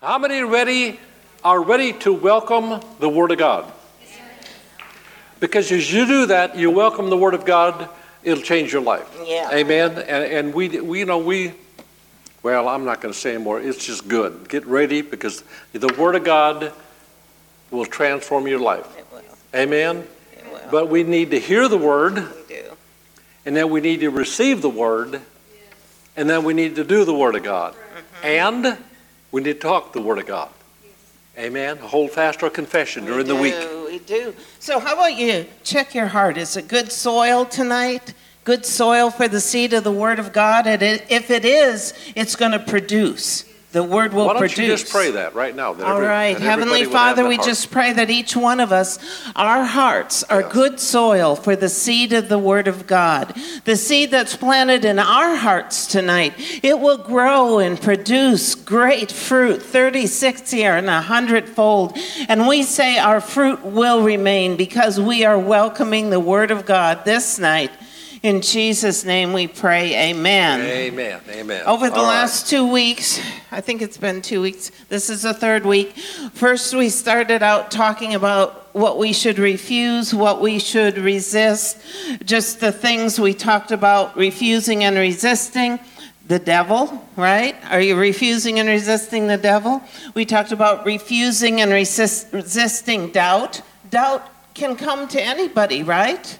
How many ready are ready to welcome the Word of God? Because as you do that, you welcome the Word of God, it'll change your life. Yeah. Amen. And, and we, we, you know, we, well, I'm not going to say anymore. It's just good. Get ready because the Word of God will transform your life. It will, Amen. it will. But we need to hear the Word, We do. and then we need to receive the Word, and then we need to do the Word of God. Mm-hmm. And we need to talk the Word of God. Amen. Hold fast our confession during the we week. We do. So how about you check your heart? Is it good soil tonight? Good soil for the seed of the Word of God? And if it is, it's going to produce. The Word will Why don't produce. you just pray that right now? that All every- right. Heavenly everybody would have Father, we heart. just pray that each one of us, our hearts are Yes. good soil for the seed of the Word of God. The seed that's planted in our hearts tonight, it will grow and produce great fruit, 30, 60, and a hundredfold. And we say our fruit will remain because we are welcoming the Word of God this night. In Jesus' name we pray, amen. Amen. Amen. Over the All right. last two weeks, I think it's been two weeks, this is the third week. First, we started out talking about what we should refuse, what we should resist, just the things we talked about refusing and resisting. The devil, right? Are you refusing and resisting the devil? We talked about refusing and resist, resisting doubt. Doubt can come to anybody, right?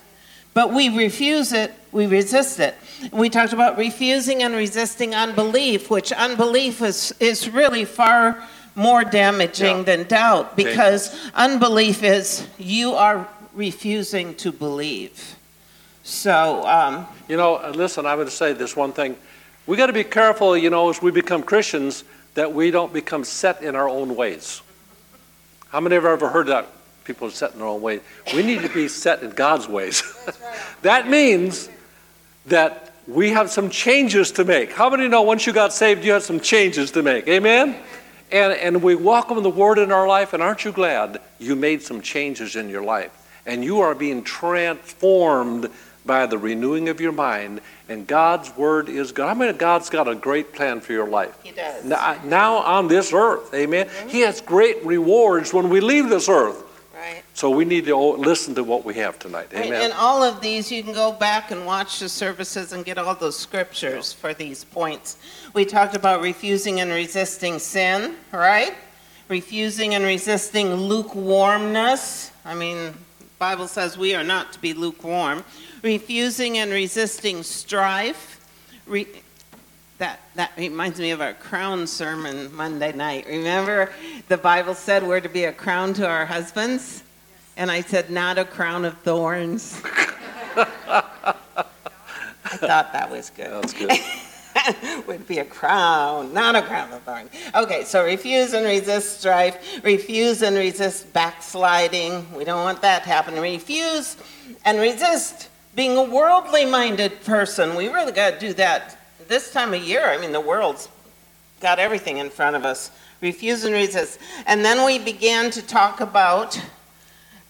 But we refuse it, we resist it. We talked about refusing and resisting unbelief, which unbelief is, is really far more damaging Yeah. than doubt because unbelief is you are refusing to believe. So, um, You know, uh, listen, I would say this one thing. We got to be careful, you know, as we become Christians, that we don't become set in our own ways. How many have ever heard that? People are set in their own ways. We need to be set in God's ways. that means that we have some changes to make. How many know once you got saved, you had some changes to make? Amen? And, and we welcome the Word in our life, and aren't you glad you made some changes in your life? And you are being transformed by the renewing of your mind, and God's Word is God. I mean, God's got a great plan for your life. he does. Now, now on this earth, amen? He has great rewards when we leave this earth. Right. So we need to o- listen to what we have tonight. Right, Amen. And all of these, you can go back and watch the services and get all those scriptures for these points. We talked about refusing and resisting sin, right? Refusing and resisting lukewarmness. I mean, Bible says we are not to be lukewarm. Refusing and resisting strife. Re- that, that reminds me of our crown sermon Monday night. Remember, the Bible said we're to be a crown to our husbands? And I said, not a crown of thorns. I thought that was good. That's good. Would be a crown, not a crown of thorns. Okay, so refuse and resist strife, refuse and resist backsliding. We don't want that to happen. Refuse and resist being a worldly minded person. We really got to do that this time of year. I mean, the world's got everything in front of us. Refuse and resist. And then we began to talk about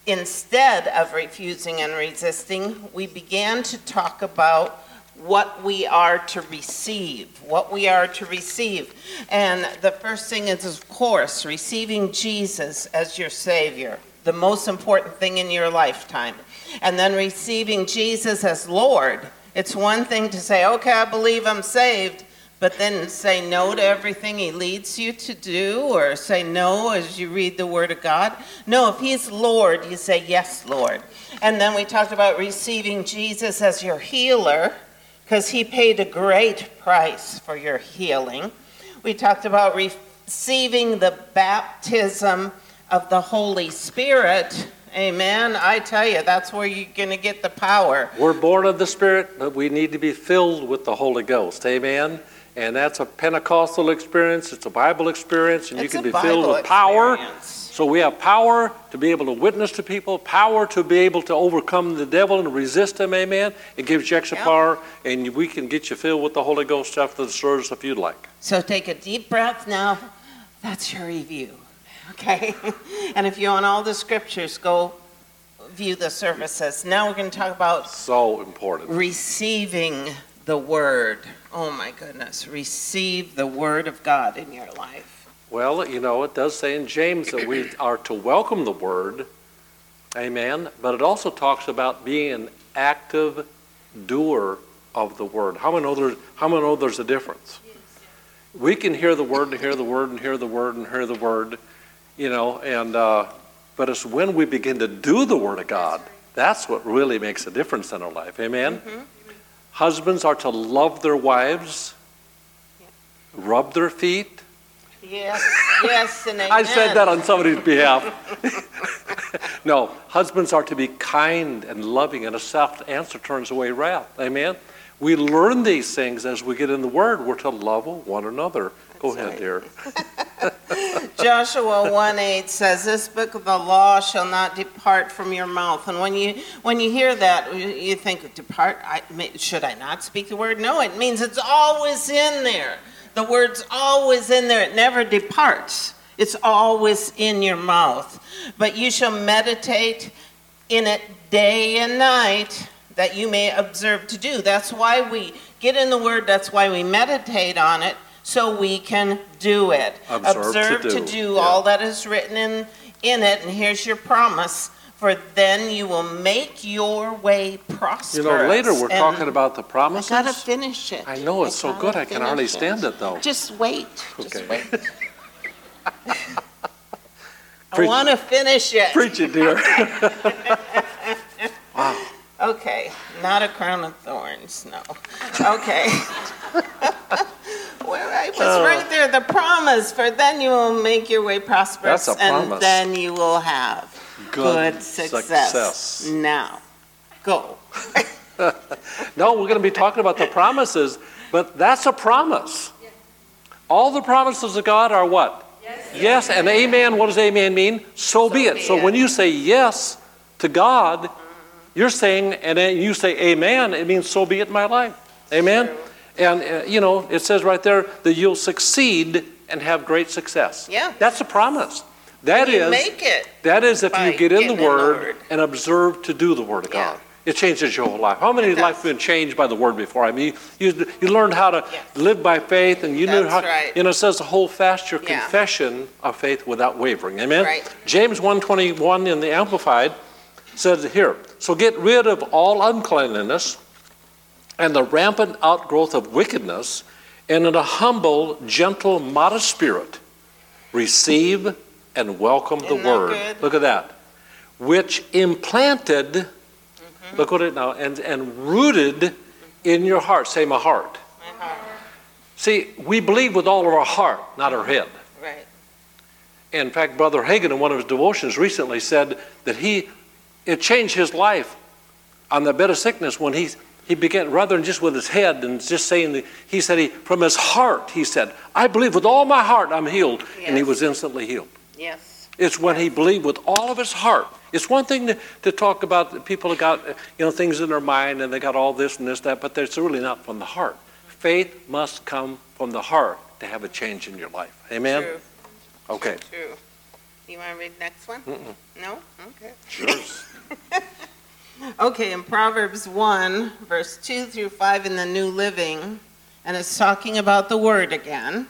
instead of refusing and resisting, we began to talk about what we are to receive, what we are to receive. And the first thing is, of course, receiving Jesus as your Savior, the most important thing in your lifetime. And then receiving Jesus as Lord. It's one thing to say, okay, I believe I'm saved, but then say no to everything he leads you to do or say no as you read the word of god. No if he's lord you say yes lord. And then we talked about receiving jesus as your healer because he paid a great price for your healing. We talked about receiving the baptism of the holy spirit amen i tell you that's where you're going to get the power We're born of the Spirit, but we need to be filled with the Holy Ghost. Amen. And that's a Pentecostal experience. It's a Bible experience, and It's you can a be filled with power. experience. So we have power to be able to witness to people, power to be able to overcome the devil and resist him. Amen. It gives you extra Yeah. power, and we can get you filled with the Holy Ghost after the service if you'd like. So take a deep breath now. That's your review. Okay? and if you want all the scriptures, go view the services. Now we're going to talk about So important. receiving the word. Oh my goodness, receive the word of God in your life. Well, you know, it does say in James that we are to welcome the word, amen, but it also talks about being an active doer of the word. How many know there's, how many know there's a difference? We can hear the word and hear the word and hear the word and hear the word, you know, and, uh, but it's when we begin to do the word of God, that's what really makes a difference in our life, amen? Husbands are to love their wives, rub their feet, Yes, yes, and amen. I said that on somebody's behalf. no, husbands are to be kind and loving, and a soft answer turns away wrath. Amen. We learn these things as we get in the Word. We're to love one another. Go ahead, dear. Joshua 1 8 says, This book of the law shall not depart from your mouth. And when you when you hear that, you- you think, Depart? I, may- should I not speak the word? No, it means it's always in there. The word's always in there, it never departs. It's always in your mouth. But you shall meditate in it day and night that you may observe to do. That's why we get in the word, that's why we meditate on it, so we can do it. Observe to do, yeah. all that is written in, in it, and here's your promise. For then you will make your way prosperous. You know, later we're And talking about the promise. I promises. gotta finish it. I know, it's so gotta good, I can hardly finish stand it, though. Just wait, just Okay. wait. I Preach- wanna finish it. Preach it, dear. Wow. Okay, not a crown of thorns, no. Okay. Where I was Oh. right there, the promise, for then you will make your way prosperous. That's a promise. And then you will have Good good success. success. Now, go. No, we're going to be talking about the promises, but that's a promise. All the promises of God are what? Yes. and amen. What does amen mean? So, be it. be So it. when you say yes to God, you're saying, and then you say amen, it means so be it in my life. Amen? And, uh, you know, it says right there that you'll succeed and have great success. Yeah. That's a promise. That You is, make it. that is if you get in the Word and observe to do the Word of Yeah. God. It changes your whole life. How many life have been changed by the Word before? I mean, you, you learned how to Yes. live by faith, and you knew That's how. right. You know, it says to hold fast your Yeah. confession of faith without wavering. Amen. Right. James 1:21 in the Amplified says here. So get rid of all uncleanliness and the rampant outgrowth of wickedness, and in a humble, gentle, modest spirit, receive and welcome the Isn't that word. good? Look at that. Which implanted, Mm-hmm. look at it now, and, and rooted in your heart. Say, my heart. My heart. See, we believe with all of our heart, not our head. Right. In fact, Brother Hagin, in one of his devotions recently, said that he, it changed his life on the bed of sickness when he, he began, rather than just with his head and just saying, the, he said, he, from his heart, he said, I believe with all my heart I'm healed. And he was instantly healed. Yes. It's when he believed with all of his heart. It's one thing to, to talk about that people have got, you know, things in their mind and they got all this and this, that, but it's really not from the heart. Faith must come from the heart to have a change in your life. Amen? True. Okay. True. You want to read the next one? Mm-mm. No? Okay. Yours. Okay, in Proverbs 1, verse 2 through 5 in the New Living, and it's talking about the word again.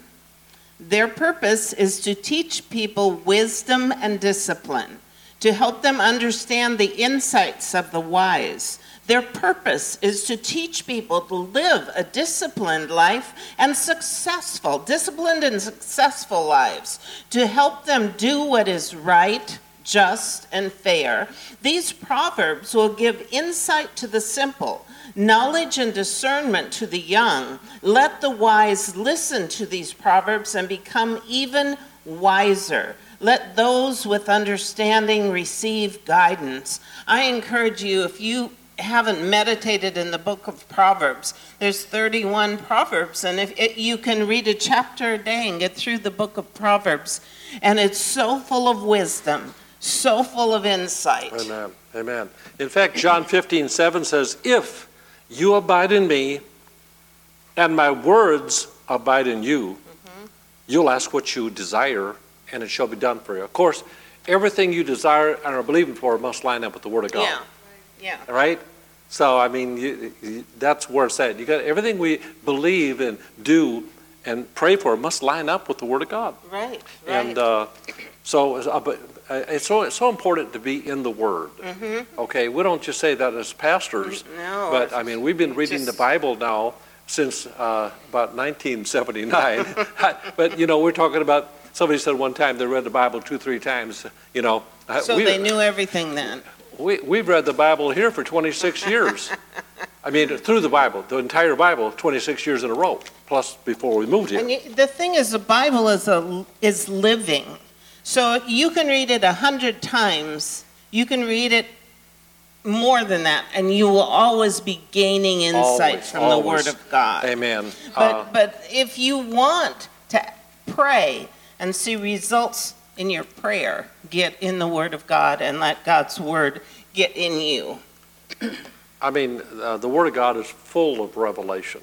Their purpose is to teach people wisdom and discipline, to help them understand the insights of the wise. Their purpose is to teach people to live a disciplined life and successful, disciplined and successful lives, to help them do what is right, just, and fair. These proverbs will give insight to the simple, knowledge and discernment to the young. Let the wise listen to these proverbs and become even wiser. Let those with understanding receive guidance. I encourage you, if you haven't meditated in the book of Proverbs, there's 31 Proverbs, and if it, you can read a chapter a day and get through the book of Proverbs, and it's so full of wisdom, so full of insight. Amen. Amen. In fact, John 15, 7 says, If you abide in me and my words abide in you, you'll ask what you desire and it shall be done for you. Of course, everything you desire and are believing for must line up with the Word of God. Yeah, yeah. Right? So, I mean, you, you, that's where it's at. You got everything we believe and do and pray for must line up with the Word of God. Right, And right. uh, so, uh, but uh, it's so, it's so important to be in the Word. Mm-hmm. Okay, we don't just say that as pastors, No. but I mean, we've been reading the Bible now since uh, about 1979. But, you know, we're talking about, somebody said one time they read the Bible two, three times, you know. Uh, So we- they knew everything then. we, we've read the Bible here for 26 years. I mean, through the Bible, the entire Bible, 26 years in a row, plus before we moved And here. you, the thing is, the Bible is a is living, so you can read it a hundred times. You can read it more than that, and you will always be gaining insight Always, from the. Word of God. Amen. But Uh, but if you want to pray and see results in your prayer, get in the Word of God and let God's Word get in you. I mean, uh, the Word of God is full of revelation.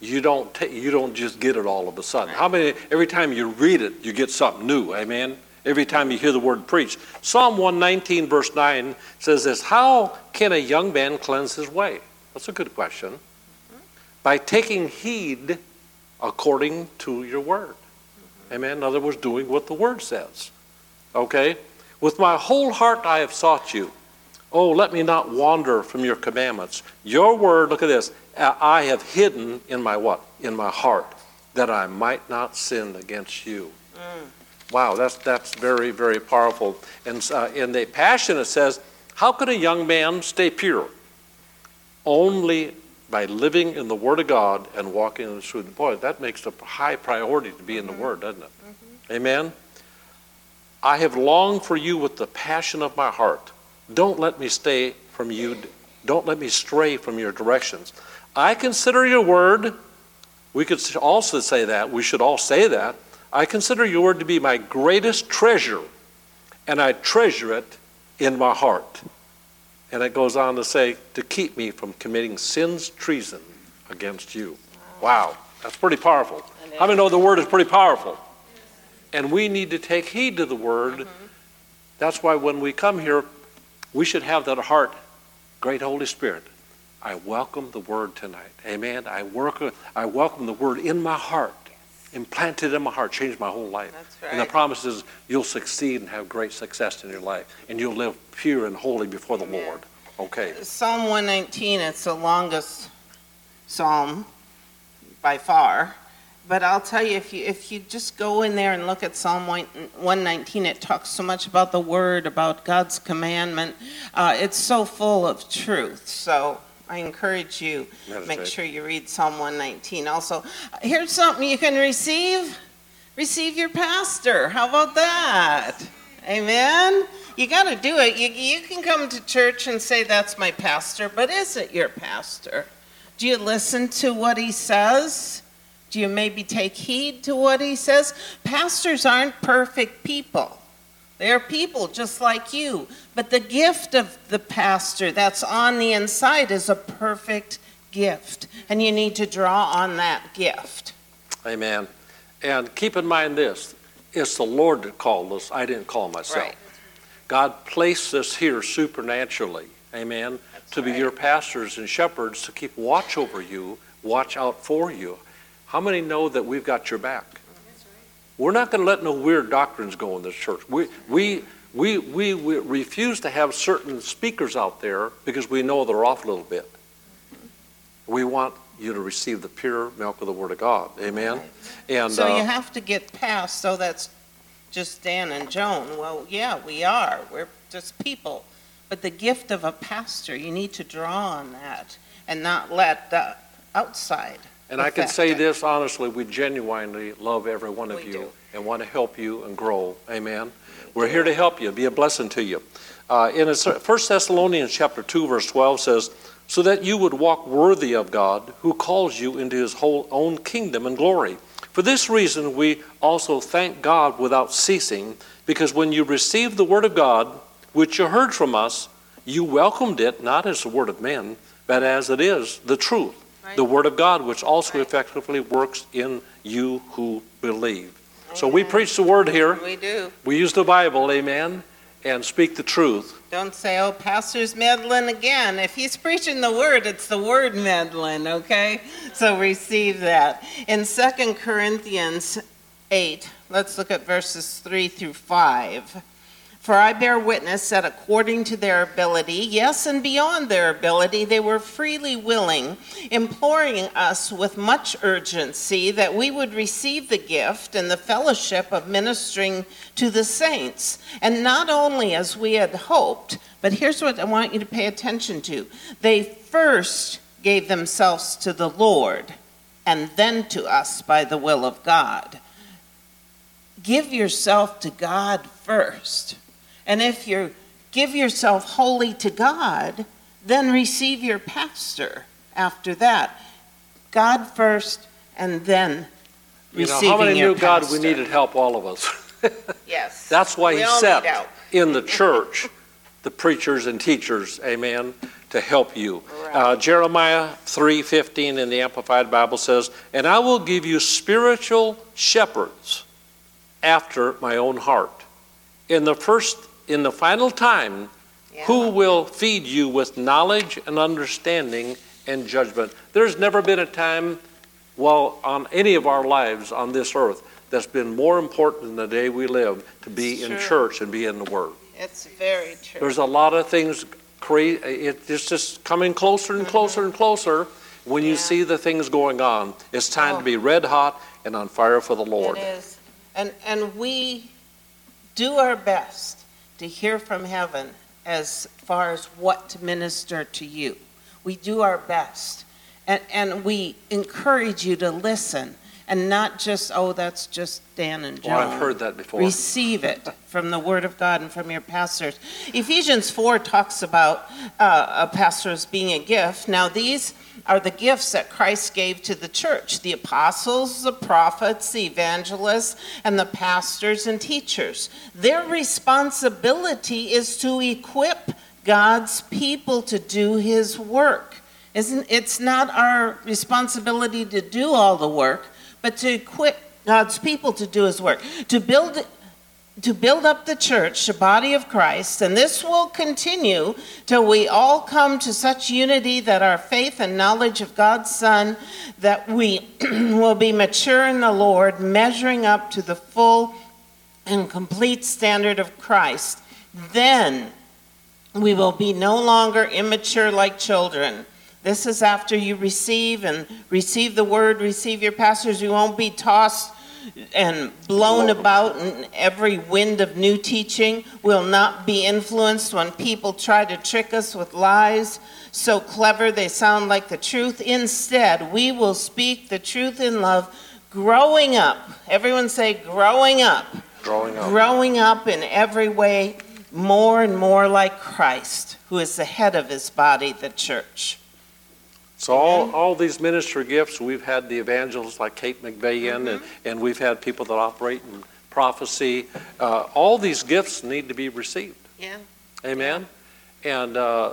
You don't, you don't just get it all of a sudden. How many, every time you read it, you get something new, amen? Every time you hear the word preached. Psalm 119, verse 9 says this How can a young man cleanse his way? That's a good question. By taking heed according to your word. Amen. In other words, doing what the word says. Okay? With my whole heart I have sought you. Oh, let me not wander from your commandments. Your word, look at this, I have hidden in my what? In my heart, that I might not sin against you. Mm. Wow, that's, that's very, very powerful. And uh, in the Passion, it says, How could a young man stay pure? Only by living in the Word of God and walking in the truth. Boy, that makes a high priority to be in the mm-hmm. Word, doesn't it? Mm-hmm. Amen? I have longed for you with the passion of my heart. Don't let me stay from you. Don't let me stray from your directions. I consider your word. We could also say that. We should all say that. I consider your word to be my greatest treasure, and I treasure it in my heart. And it goes on to say, to keep me from committing sin's treason against you. Wow, that's pretty powerful. How many know the word is pretty powerful? And we need to take heed to the word. Mm-hmm. That's why when we come here, we should have that heart. Great Holy Spirit, I welcome the word tonight. Amen. I work I welcome the word in my heart. Implanted in my heart, changed my whole life. That's And the promise is you'll succeed and have great success in your life. And you'll live pure and holy before the Amen. Lord. Okay. Psalm 119, it's the longest psalm by far. But I'll tell you, if you, if you just go in there and look at Psalm 119, it talks so much about the Word, about God's commandment. Uh, it's so full of truth. So I encourage you, make sure you read Psalm 119. Also, here's something you can receive. Receive your pastor. How about that? Amen. You got to do it. You, you can come to church and say, That's my pastor, but is it your pastor? Do you listen to what he says? Do you maybe take heed to what he says? Pastors aren't perfect people. They're people just like you. But the gift of the pastor that's on the inside is a perfect gift. And you need to draw on that gift. Amen. And keep in mind this it's the Lord that called us. I didn't call myself. Right. God placed us here supernaturally. Amen. to be right. your pastors and shepherds to keep watch over you, watch out for you. How many know that we've got your back? We're not going to let no weird doctrines go in this church. We, we, we, we, we refuse to have certain speakers out there because we know they're off a little bit. We want you to receive the pure milk of the Word of God. Amen? And So you uh, have to get past, so that's just Dan and Joan. Well, yeah, we are. We're just people. But the gift of a pastor, you need to draw on that and not let the outside. And I can say this honestly, we genuinely love every one of We you do. and want to help you and grow. Amen. We're here to help you, be a blessing to you. Uh, in 1 Thessalonians chapter 2, verse 12 says, So that you would walk worthy of God, who calls you into his whole own kingdom and glory. For this reason, we also thank God without ceasing, because when you received the word of God, which you heard from us, you welcomed it not as the word of men, but as it is the truth the Word of God, which also Right. effectively works in you who believe. So we preach the Word here. We do. We use the Bible, amen. and speak the truth. Don't say, oh, Pastor's meddling again. If he's preaching the word, it's the word meddling, okay? So receive that. In 2 Corinthians 8, let's look at verses 3 through 5. For I bear witness that according to their ability, yes, and beyond their ability, they were freely willing, imploring us with much urgency that we would receive the gift and the fellowship of ministering to the saints. And not only as we had hoped, but here's what I want you to pay attention to. They first gave themselves to the Lord and then to us by the will of God. Give yourself to God first. And if you give yourself wholly to God, then receive your pastor after that. God first and then You know, receiving how many your knew God, we needed help, all of us? Yes. That's why We he all set in the church the preachers and teachers, amen, to help you. Uh, Right. Jeremiah 3:15 in the Amplified Bible says, "And I will give you spiritual shepherds after my own heart." In the first in the final time, who will feed you with knowledge and understanding and judgment? There's never been a time well on any of our lives on this earth that's been more important than the day we live to be It's in true. church and be in the Word. It's very true. There's a lot of things it's just coming closer and closer and mm-hmm. closer when you Yeah. see the things going on. It's time Oh. to be oh. red hot and on fire for the Lord. It is. And, and we do our best to hear from heaven as far as what to minister to you. We do our best. And, and we encourage you to listen and not just, oh, that's just Dan and Joan. Well, I've heard that before. Receive it from the Word of God and from your pastors. Ephesians 4 talks about uh, a pastor as being a gift. Now, these are the gifts that Christ gave to the church the apostles, the prophets, the evangelists, and the pastors and teachers. Their responsibility is to equip God's people to do his work. Isn't, it's not our responsibility to do all the work, but to equip God's people to do his work, to build to build up the church, the body of Christ, and this will continue till we all come to such unity that our faith and knowledge of God's Son, that we will be mature in the Lord, measuring up to the full and complete standard of Christ. Then we will be no longer immature like children. This is after you receive and receive the word, receive your pastors. You won't be tossed and blown about in every wind of new teaching. We'll not be influenced when people try to trick us with lies so clever they sound like the truth. Instead, we will speak the truth in love, growing up. Everyone say, growing up growing up. growing up in every way more and more like Christ, who is the head of his body, the church. So all, all these ministry gifts, we've had the evangelists like Kate McVeigh in, and, and we've had people that operate in prophecy. Uh, all these gifts need to be received. Yeah. Amen? And uh,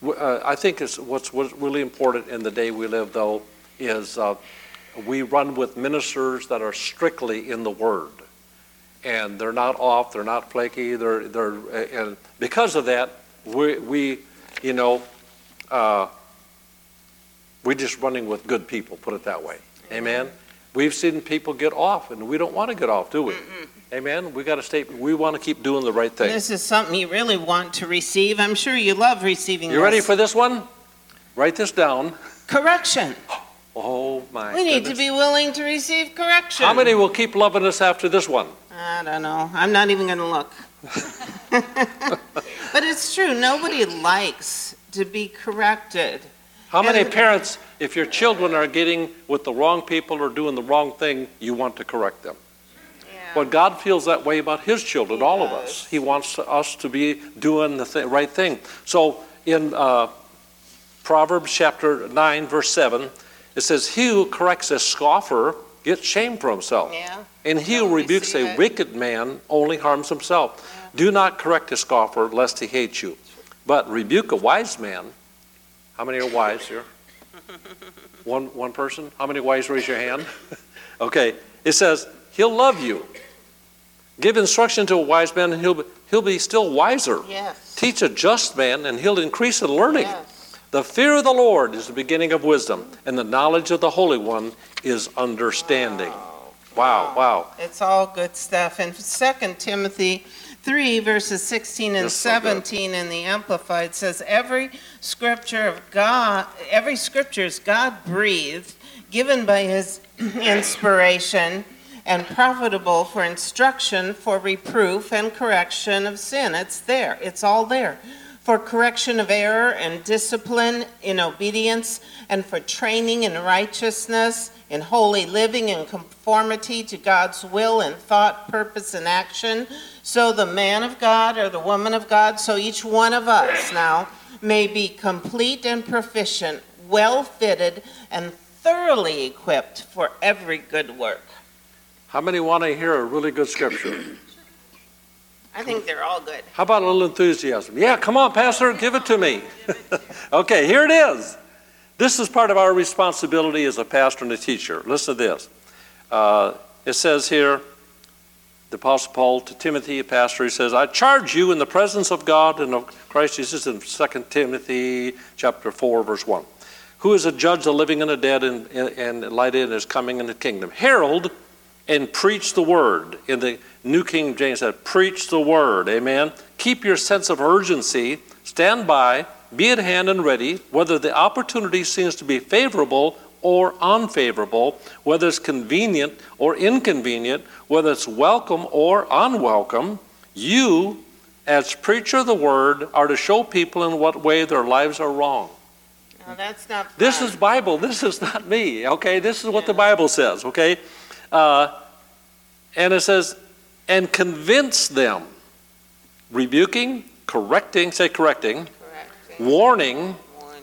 w- uh, I think it's, what's, what's really important in the day we live, though, is uh, we run with ministers that are strictly in the Word. And they're not off, they're not flaky, they're, they're, and because of that, we, we you know, uh, we're just running with good people, put it that way. Amen? We've seen people get off, and we don't want to get off, do we? Amen? We got to stay, we want to keep doing the right thing. This is something you really want to receive. I'm sure you love receiving You ready for this one? Write this down. correction? Oh, my We need to be willing to receive correction. How many will keep loving us after this one? I don't know. I'm not even going to look. but it's true. Nobody likes to be corrected. How many And- parents, if your children are getting with the wrong people or doing the wrong thing, you want to correct them? Yeah. Well, God feels that way about His children, all of us. He wants us to be doing the thi- right thing. So in uh, Proverbs chapter 9, verse 7, it says, He who corrects a scoffer gets shame for himself. Yeah. And he who rebukes a wicked man only harms himself. Do not correct a scoffer, lest he hate you. But rebuke a wise man. How many are wise here? One, one person? How many wise raise your hand? okay. It says, he'll love you. Give instruction to a wise man, and he'll, be- he'll be still wiser. Yes. Teach a just man, and he'll increase in learning. Yes. The fear of the Lord is the beginning of wisdom, and the knowledge of the Holy One is understanding. Wow, wow. It's all good stuff. In Second Timothy 3, verses 16 and That's so good. 17 in the Amplified says, Every scripture of God, every scripture is God breathed, given by his inspiration, and profitable for instruction, for reproof, and correction of sin. It's there, it's all there. For correction of error and discipline in obedience, and for training in righteousness, in holy living, in conformity to God's will in thought, purpose, and action. So the man of God or the woman of God, so each one of us now may be complete and proficient, well fitted, and thoroughly equipped for every good work. How many want to hear a really good scripture? I think they're all good. How about a little enthusiasm? Yeah, come on, Pastor, give it to me. okay, here it is. This is part of our responsibility as a pastor and a teacher. Listen to this. Uh, it says here, the Apostle Paul to Timothy, a pastor, he says, I charge you in the presence of God and of Christ Jesus in 2 Timothy chapter 4, verse 1. Who is a judge of the living and the dead and, and, and light in his coming in the kingdom? Herald and preach the word. In the New King James said, preach the word. Amen. Keep your sense of urgency. Stand by. Be at hand and ready, whether the opportunity seems to be favorable or unfavorable, whether it's convenient or inconvenient, whether it's welcome or unwelcome. You, as preacher of the word, are to show people in what way their lives are wrong. No, that's not This is Bible. This is not me. Okay, this is what the Bible says. Okay, uh, and it says, and convince them, rebuking, correcting. Say correcting, Correct. Warning,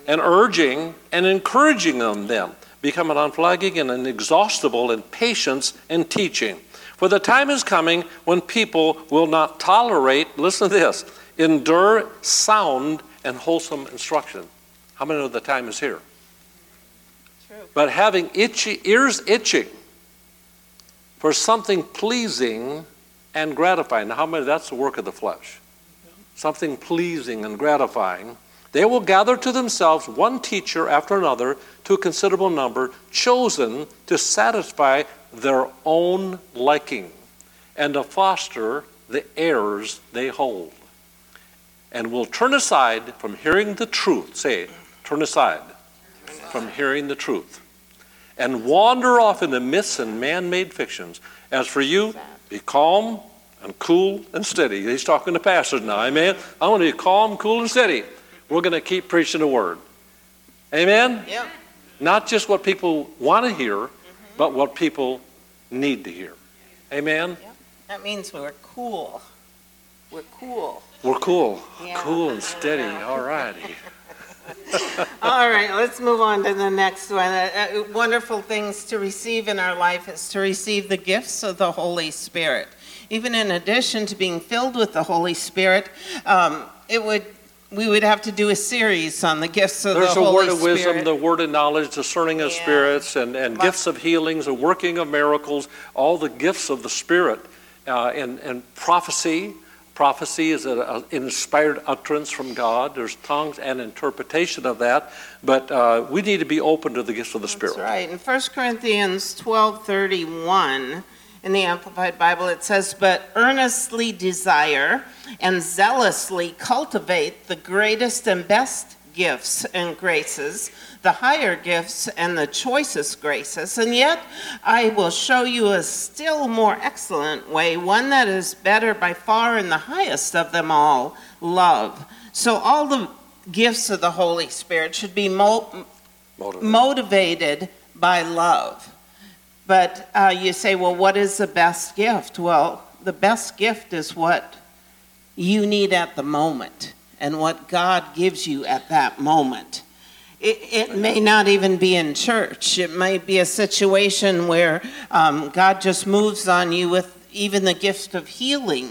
and urging and encouraging them. Them becoming unflagging and inexhaustible in patience and teaching. For the time is coming when people will not tolerate. Listen to this. Endure sound and wholesome instruction. How many know the time is here? True. but having itchy ears itching for something pleasing and gratifying. Now, how many? That's the work of the flesh. Something pleasing and gratifying. They will gather to themselves one teacher after another to a considerable number, chosen to satisfy their own liking and to foster the errors they hold. And will turn aside from hearing the truth. Say, turn aside from hearing the truth and wander off into myths and man made fictions. As for you, be calm and cool and steady. He's talking to pastors now, amen? I want to be calm, cool, and steady. We're going to keep preaching the word. Amen? Yep. Not just what people want to hear, but what people need to hear. Amen? That means we're cool. We're cool. We're cool. Yeah. Cool and steady. All righty. All right, let's move on to the next one. Uh, uh, wonderful things to receive in our life is to receive the gifts of the Holy Spirit. Even in addition to being filled with the Holy Spirit, um, it would we would have to do a series on the gifts of There's the a Holy word of wisdom, the word of knowledge, discerning of Yeah. spirits, and, and Lots- gifts of healings, the working of miracles, all the gifts of the Spirit, uh, and, and prophecy. Prophecy is an inspired utterance from God. There's tongues and interpretation of that, but uh, we need to be open to the gifts of the Spirit. That's right. In 1 Corinthians 12:31 in the Amplified Bible it says, "But earnestly desire and zealously cultivate the greatest and best gifts and graces, the higher gifts and the choicest graces, and yet I will show you a still more excellent way, one that is better by far and the highest of them all, love." So all the gifts of the Holy Spirit should be mo- Motivate. motivated by love. But uh, you say, well, what is the best gift? Well, the best gift is what you need at the moment and what God gives you at that moment. It, it may not even be in church. It might be a situation where um, God just moves on you with even the gift of healing,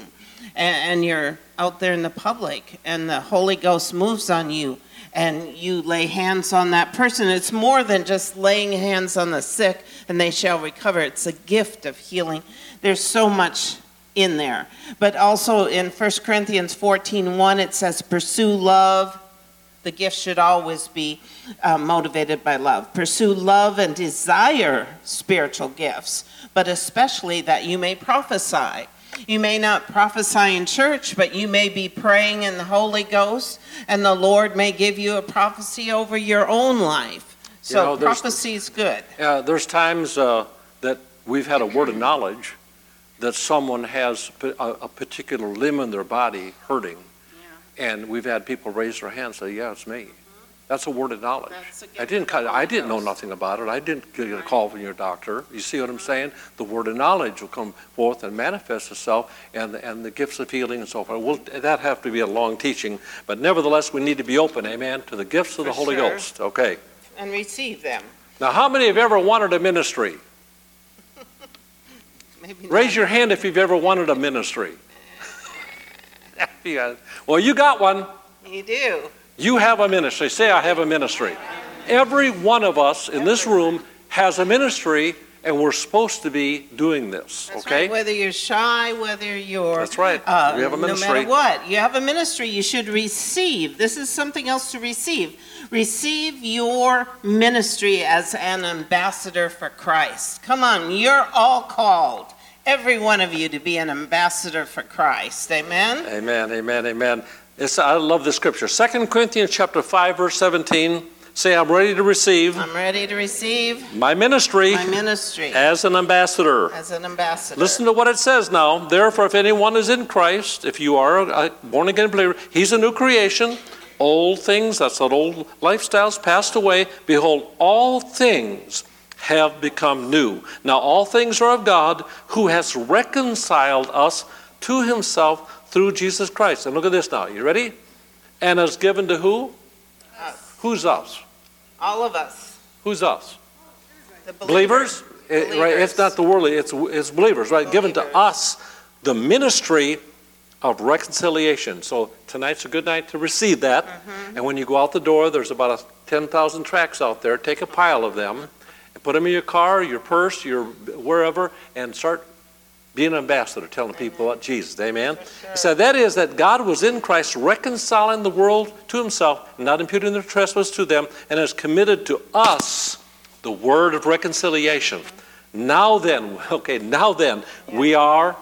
and, and you're out there in the public, and the Holy Ghost moves on you, and you lay hands on that person. It's more than just laying hands on the sick and they shall recover. It's a gift of healing. There's so much in there. But also in 1 Corinthians 14 1, it says, Pursue love. The gift should always be uh, motivated by love. Pursue love and desire spiritual gifts, but especially that you may prophesy. You may not prophesy in church, but you may be praying in the Holy Ghost, and the Lord may give you a prophecy over your own life. So know, there's- prophecy is good. Yeah, there's times uh, that we've had a word of knowledge that someone has a particular limb in their body hurting. And we've had people raise their hands and say, yeah, it's me. Mm-hmm. That's a word of knowledge. A I didn't, I didn't know nothing about it. I didn't get a call from your doctor. You see what I'm mm-hmm. saying? The word of knowledge will come forth and manifest itself and, and the gifts of healing and so forth. Well, that have to be a long teaching, but nevertheless, we need to be open, amen, to the gifts of the Holy sure. Ghost. Okay. And receive them. Now, how many have ever wanted a ministry? Maybe Raise not. your hand if you've ever wanted a ministry. Well, you got one. You do. You have a ministry. Say, I have a ministry. Every one of us in this room has a ministry, and we're supposed to be doing this, That's okay? right. Whether you're shy, whether you're. That's right. uh, We have a No ministry. matter what, you have a ministry, you should receive. This is something else to receive. Receive your ministry as an ambassador for Christ. Come on, you're all called, every one of you, to be an ambassador for Christ. Amen? Amen, amen, amen. It's, I love the scripture. Second Corinthians chapter 5, verse 17. Say, I'm ready to receive I'm ready to receive my ministry my ministry as an ambassador. as an ambassador. Listen to what it says now. Therefore, if anyone is in Christ, if you are a born again believer, he's a new creation. Old things, that's that old lifestyles passed away. Behold, all things have become new. Now, all things are of God who has reconciled us to himself through Jesus Christ. And look at this now. You ready? And has given to who? Us. Who's us? All of us. Who's us? The Believers? Eh, Right, it's not the worldly, it's, it's believers, right? Given to Believers. us the ministry of reconciliation. So tonight's a good night to receive that. Mm-hmm. And when you go out the door, there's about a 10,000 tracts out there. Take a pile of them and put them in your car, your purse, your wherever, and start being an ambassador, telling people about Jesus. Amen? He said that is that God was in Christ reconciling the world to himself, not imputing their trespass to them, and has committed to us the word of reconciliation. Now then, okay, now then, we are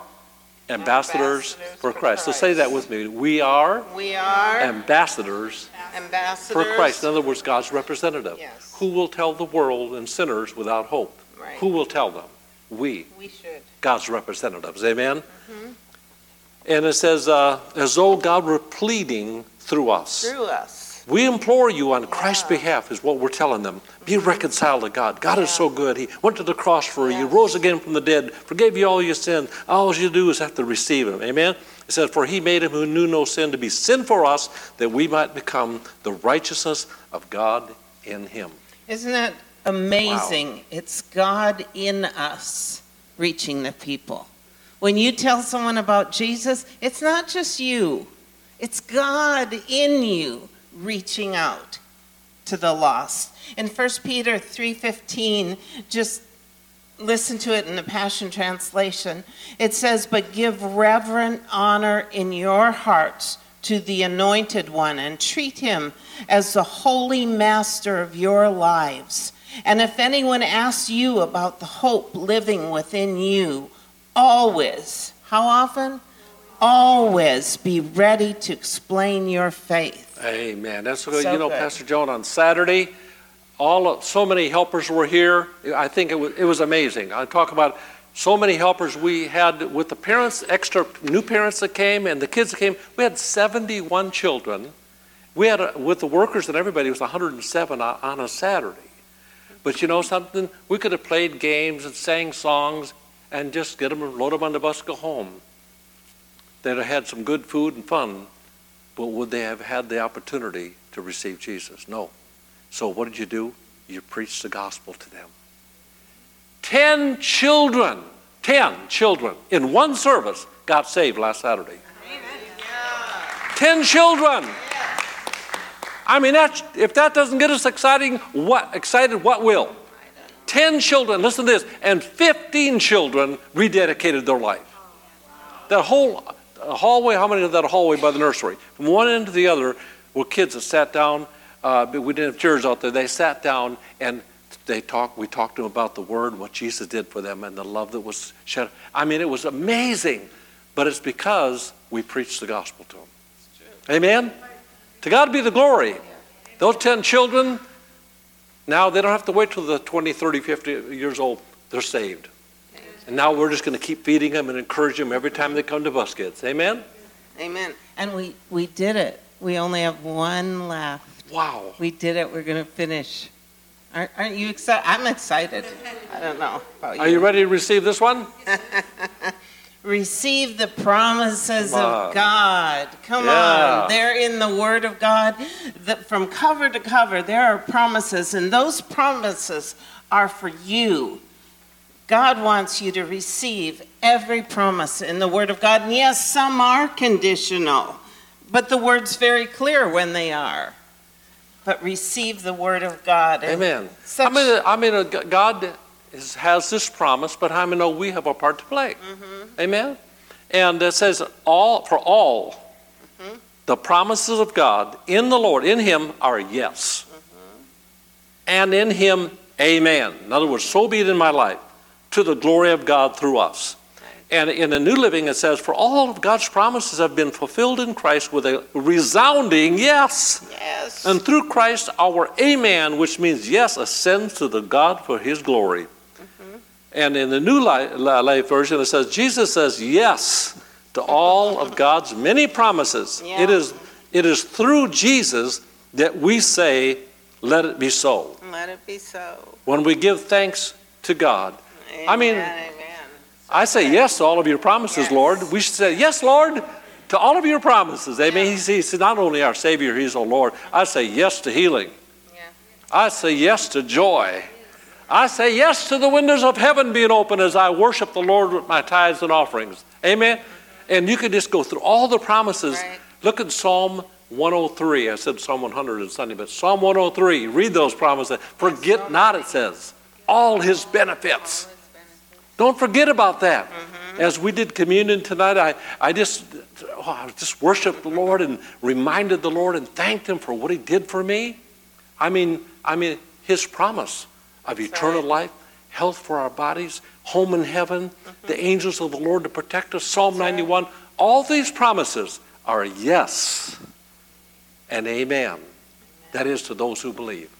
ambassadors Ambassadors for for Christ. So say that with me. We are We are ambassadors ambassadors. for Christ. In other words, God's representative. Yes. Who will tell the world and sinners without hope? Right. Who will tell them? We, We should. God's representatives. Amen? Mm-hmm. And it says, uh, as though God were pleading through us. Through us. We implore you on Christ's Yeah. behalf, is what we're telling them. Be reconciled to God. God is Yeah. so good. He went to the cross for you, Yes. rose again from the dead, forgave you all your sin. All you do is have to receive Him. Amen? It says, For He made Him who knew no sin to be sin for us, that we might become the righteousness of God in Him. Isn't that amazing? It's God in us reaching the people. When you tell someone about Jesus, it's not just you. It's God in you reaching out to the lost. In 1 Peter 3:15, just listen to it in the Passion Translation. It says, "But give reverent honor in your hearts to the anointed one and treat him as the holy master of your lives. And if anyone asks you about the hope living within you, always, how often? Always be ready to explain your faith." Amen. That's what, So you know, good. Pastor Joan, on Saturday, all of, so many helpers were here. I think it was, it was amazing. I talk about so many helpers we had with the parents, extra new parents that came, and the kids that came. We had 71 children. We had, a, with the workers and everybody, it was 107 on, on a Saturday. But you know something? We could have played games and sang songs and just get them, load them on the bus, go home. They'd have had some good food and fun, but would they have had the opportunity to receive Jesus? No. So what did you do? You preached the gospel to them. Ten children, ten children in one service got saved last Saturday. Ten children. I mean, that's, if that doesn't get us exciting, what excited? What will? Ten children. Listen to this, and fifteen children rededicated their life. that whole hallway, how many of that hallway by the nursery? From one end to the other were kids that sat down, uh, but we didn't have chairs out there. They sat down and they talked, we talked to them about the word, what Jesus did for them, and the love that was shed. I mean, it was amazing, but it's because we preached the gospel to them. Amen? To God be the glory. Those 10 children, now they don't have to wait till they're 20, 30, 50 years old. They're saved. And now we're just going to keep feeding them and encourage them every time they come to Buskets. Amen? Amen. And we, we did it. We only have one left. Wow. We did it. We're going to finish. Aren't, aren't you excited? I'm excited. I don't know about you. Are you ready to receive this one? Receive the promises of. God. Come Yeah. on. They're in the Word of God. The, from cover to cover, there are promises, and those promises are for you. God wants you to receive every promise in the Word of God. And yes, some are conditional, but the Word's very clear when they are. But receive the Word of God. Amen. Such, mean, I mean, uh, G- God is, has this promise, but how many know we have a part to play? Mm-hmm. Amen. And it says, "All for all, mm-hmm. the promises of God in the Lord, in Him, are yes, mm-hmm. and in Him, Amen." In other words, so be it in my life, to the glory of God through us. And in the New Living, it says, "For all of God's promises have been fulfilled in Christ with a resounding yes." yes. And through Christ, our Amen, which means yes, ascends to the God for His glory. And in the New Li- Li- Life Version, it says, Jesus says yes to all of God's many promises. Yeah. It, is, it is through Jesus that we say, let it be so. Let it be so. When we give thanks to God. I mean, Amen, amen. I say yes to all of your promises, Yes. Lord. We should say, yes, Lord, to all of your promises. Amen. He's, he's not only our Savior, He's our Lord. I say yes to healing. Yeah. I say yes to joy. I say yes to the windows of heaven being open as I worship the Lord with my tithes and offerings. Amen. And you can just go through all the promises. Right. Look at Psalm 103. I said Psalm 100 on Sunday, but Psalm 103. Read those promises. Forget not, it says, all his benefits. Don't forget about that. Mm-hmm. As we did communion tonight, I, I just oh, I just worshiped the Lord and reminded the Lord and thanked Him for what He did for me. I mean, I mean, His promise of eternal life, health for our bodies, home in heaven, mm-hmm. the angels of the Lord to protect us. Psalm That's right. 91. All these promises are yes and amen. That is to those who believe.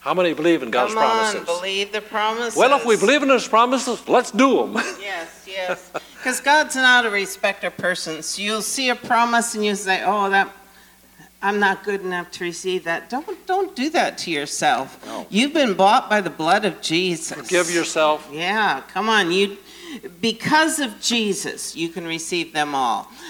How many believe in God's Come on, promises? believe the promises. Well, if we believe in His promises, let's do them. Yes, yes. Because God's not a respecter of persons. You'll see a promise and you say, "Oh, that I'm not good enough to receive that." Don't don't do that to yourself. No. You've been bought by the blood of Jesus. Forgive yourself. Yeah, come on. You because of Jesus, you can receive them all.